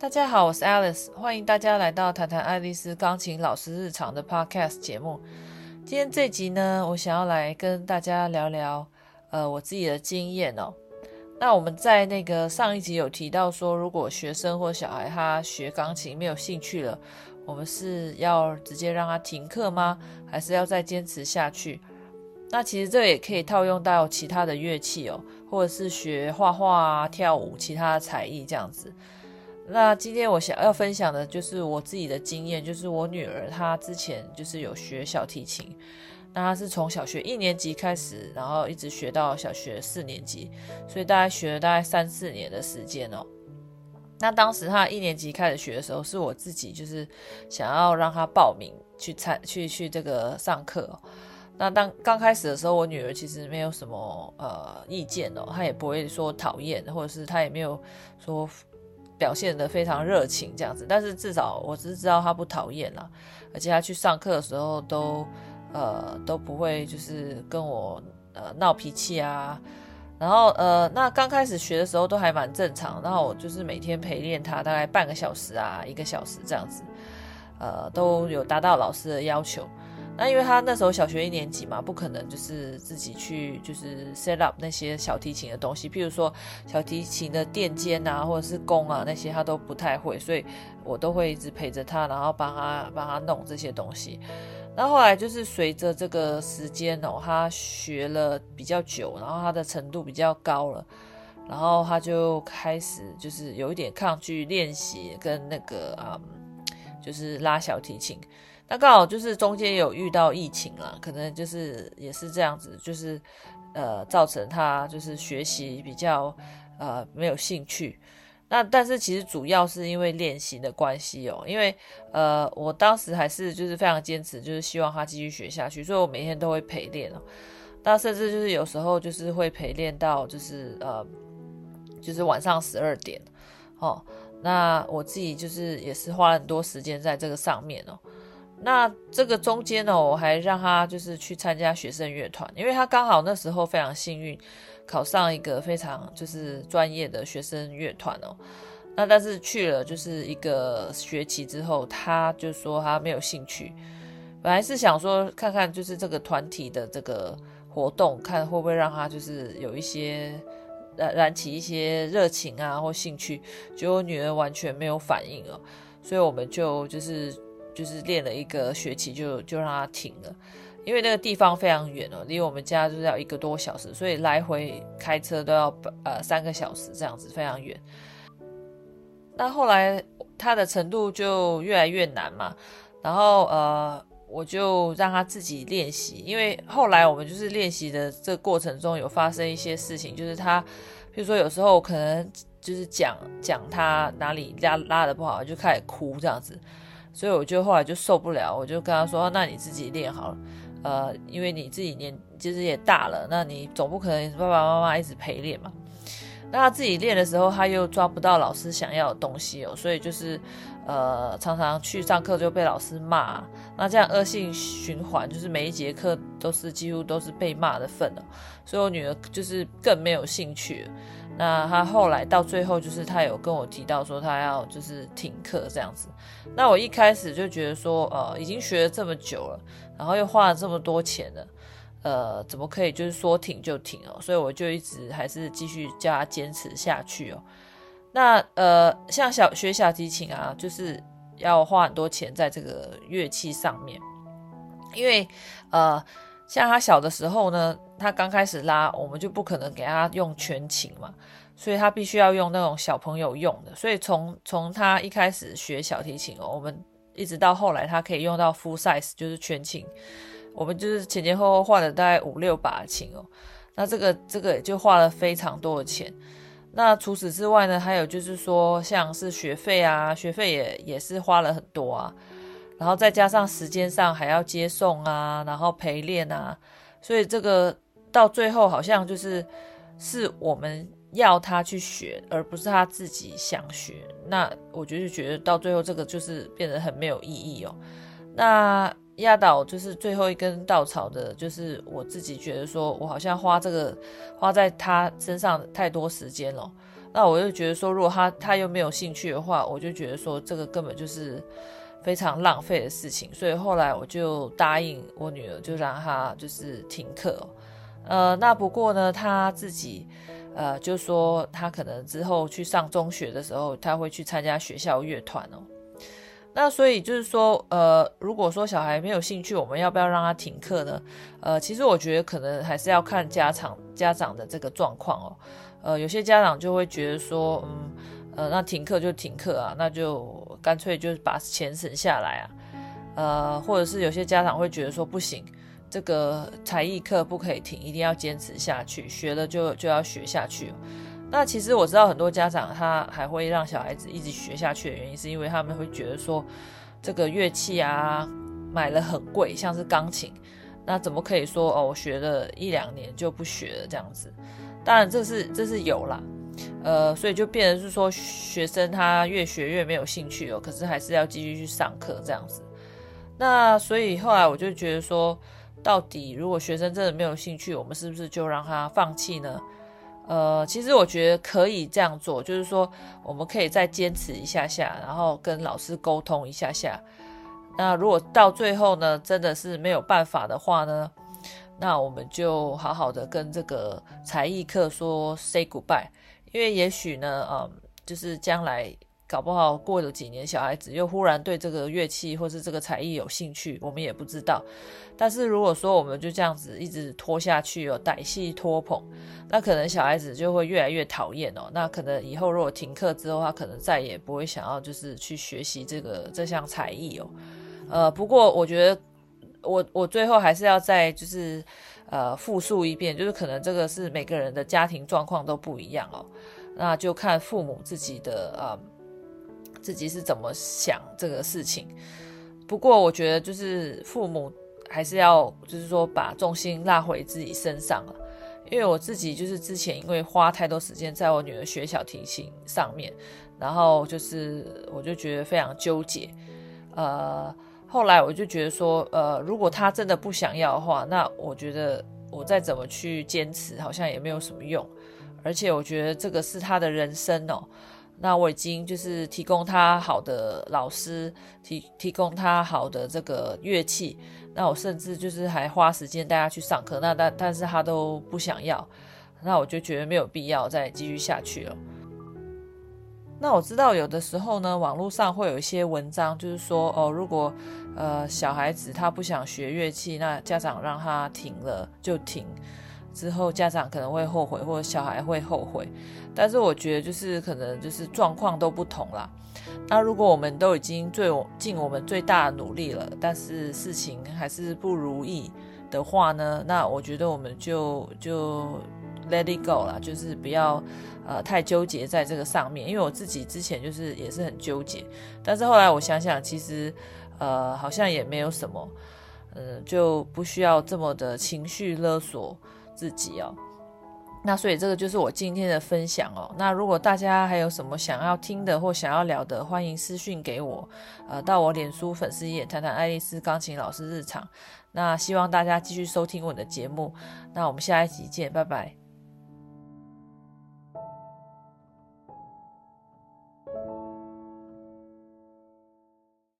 大家好，我是 Alice，欢迎大家来到谈谈爱丽丝钢琴老师日常的 Podcast 节目。今天这集呢，我想要来跟大家聊聊，呃，我自己的经验哦。那我们在那个上一集有提到说，如果学生或小孩他学钢琴没有兴趣了，我们是要直接让他停课吗？还是要再坚持下去？那其实这也可以套用到其他的乐器哦，或者是学画画啊、跳舞、其他的才艺这样子。那今天我想要分享的就是我自己的经验，就是我女儿她之前就是有学小提琴，那她是从小学一年级开始，然后一直学到小学四年级，所以大概学了大概三四年的时间哦。那当时她一年级开始学的时候，是我自己就是想要让她报名去参去去这个上课。那当刚开始的时候，我女儿其实没有什么呃意见哦，她也不会说讨厌，或者是她也没有说。表现得非常热情，这样子，但是至少我只是知道他不讨厌啦，而且他去上课的时候都呃都不会就是跟我呃闹脾气啊，然后呃那刚开始学的时候都还蛮正常，然后我就是每天陪练他大概半个小时啊一个小时这样子，呃都有达到老师的要求。那因为他那时候小学一年级嘛，不可能就是自己去就是 set up 那些小提琴的东西，譬如说小提琴的垫肩啊，或者是弓啊那些他都不太会，所以我都会一直陪着他，然后帮他帮他弄这些东西。那后来就是随着这个时间哦，他学了比较久，然后他的程度比较高了，然后他就开始就是有一点抗拒练习跟那个嗯，就是拉小提琴。那刚好就是中间有遇到疫情啦，可能就是也是这样子，就是呃造成他就是学习比较呃没有兴趣。那但是其实主要是因为练习的关系哦，因为呃我当时还是就是非常坚持，就是希望他继续学下去，所以我每天都会陪练哦。那甚至就是有时候就是会陪练到就是呃就是晚上十二点哦。那我自己就是也是花了很多时间在这个上面哦。那这个中间呢，我还让他就是去参加学生乐团，因为他刚好那时候非常幸运，考上一个非常就是专业的学生乐团哦。那但是去了就是一个学期之后，他就说他没有兴趣。本来是想说看看就是这个团体的这个活动，看会不会让他就是有一些燃燃起一些热情啊或兴趣。结果女儿完全没有反应哦，所以我们就就是。就是练了一个学期就就让他停了，因为那个地方非常远哦，离我们家就是要一个多小时，所以来回开车都要呃三个小时这样子，非常远。那后来他的程度就越来越难嘛，然后呃我就让他自己练习，因为后来我们就是练习的这个过程中有发生一些事情，就是他比如说有时候可能就是讲讲他哪里拉拉的不好，就开始哭这样子。所以我就后来就受不了，我就跟他说：“那你自己练好了，呃，因为你自己年其实也大了，那你总不可能爸爸妈妈一直陪练嘛。那他自己练的时候，他又抓不到老师想要的东西哦，所以就是呃，常常去上课就被老师骂，那这样恶性循环，就是每一节课都是几乎都是被骂的份哦。所以我女儿就是更没有兴趣。”那他后来到最后，就是他有跟我提到说，他要就是停课这样子。那我一开始就觉得说，呃，已经学了这么久了，然后又花了这么多钱了，呃，怎么可以就是说停就停哦？所以我就一直还是继续叫他坚持下去哦。那呃，像小学小提琴啊，就是要花很多钱在这个乐器上面，因为呃。像他小的时候呢，他刚开始拉，我们就不可能给他用全琴嘛，所以他必须要用那种小朋友用的。所以从从他一开始学小提琴哦，我们一直到后来他可以用到 full size，就是全琴，我们就是前前后后换了大概五六把琴哦。那这个这个就花了非常多的钱。那除此之外呢，还有就是说像是学费啊，学费也也是花了很多啊。然后再加上时间上还要接送啊，然后陪练啊，所以这个到最后好像就是是我们要他去学，而不是他自己想学。那我就是觉得到最后这个就是变得很没有意义哦。那压倒就是最后一根稻草的，就是我自己觉得说我好像花这个花在他身上太多时间了，那我就觉得说，如果他他又没有兴趣的话，我就觉得说这个根本就是非常浪费的事情。所以后来我就答应我女儿，就让她就是停课。呃，那不过呢，她自己呃就说她可能之后去上中学的时候，她会去参加学校乐团哦。那所以就是说，呃，如果说小孩没有兴趣，我们要不要让他停课呢？呃，其实我觉得可能还是要看家长家长的这个状况哦。呃，有些家长就会觉得说，嗯，呃，那停课就停课啊，那就干脆就是把钱省下来啊。呃，或者是有些家长会觉得说，不行，这个才艺课不可以停，一定要坚持下去，学了就就要学下去。那其实我知道很多家长他还会让小孩子一直学下去的原因，是因为他们会觉得说，这个乐器啊买了很贵，像是钢琴，那怎么可以说哦，我学了一两年就不学了这样子？当然这是这是有啦，呃，所以就变成是说学生他越学越没有兴趣哦，可是还是要继续去上课这样子。那所以后来我就觉得说，到底如果学生真的没有兴趣，我们是不是就让他放弃呢？呃，其实我觉得可以这样做，就是说我们可以再坚持一下下，然后跟老师沟通一下下。那如果到最后呢，真的是没有办法的话呢，那我们就好好的跟这个才艺课说 say goodbye，因为也许呢，嗯，就是将来。搞不好过了几年，小孩子又忽然对这个乐器或是这个才艺有兴趣，我们也不知道。但是如果说我们就这样子一直拖下去哦，歹戏拖棚，那可能小孩子就会越来越讨厌哦。那可能以后如果停课之后，他可能再也不会想要就是去学习这个这项才艺哦。呃，不过我觉得我我最后还是要再就是呃复述一遍，就是可能这个是每个人的家庭状况都不一样哦，那就看父母自己的呃。自己是怎么想这个事情？不过我觉得就是父母还是要，就是说把重心拉回自己身上了。因为我自己就是之前因为花太多时间在我女儿学小提琴上面，然后就是我就觉得非常纠结。呃，后来我就觉得说，呃，如果他真的不想要的话，那我觉得我再怎么去坚持，好像也没有什么用。而且我觉得这个是他的人生哦。那我已经就是提供他好的老师，提提供他好的这个乐器。那我甚至就是还花时间带他去上课。那但但是他都不想要，那我就觉得没有必要再继续下去了。那我知道有的时候呢，网络上会有一些文章，就是说哦，如果呃小孩子他不想学乐器，那家长让他停了就停。之后家长可能会后悔，或者小孩会后悔，但是我觉得就是可能就是状况都不同啦。那如果我们都已经最尽我们最大的努力了，但是事情还是不如意的话呢，那我觉得我们就就 let it go 啦，就是不要呃太纠结在这个上面。因为我自己之前就是也是很纠结，但是后来我想想，其实呃好像也没有什么，呃就不需要这么的情绪勒索。自己哦，那所以这个就是我今天的分享哦。那如果大家还有什么想要听的或想要聊的，欢迎私讯给我，呃，到我脸书粉丝页谈谈爱丽丝钢琴老师日常。那希望大家继续收听我的节目。那我们下一集见，拜拜。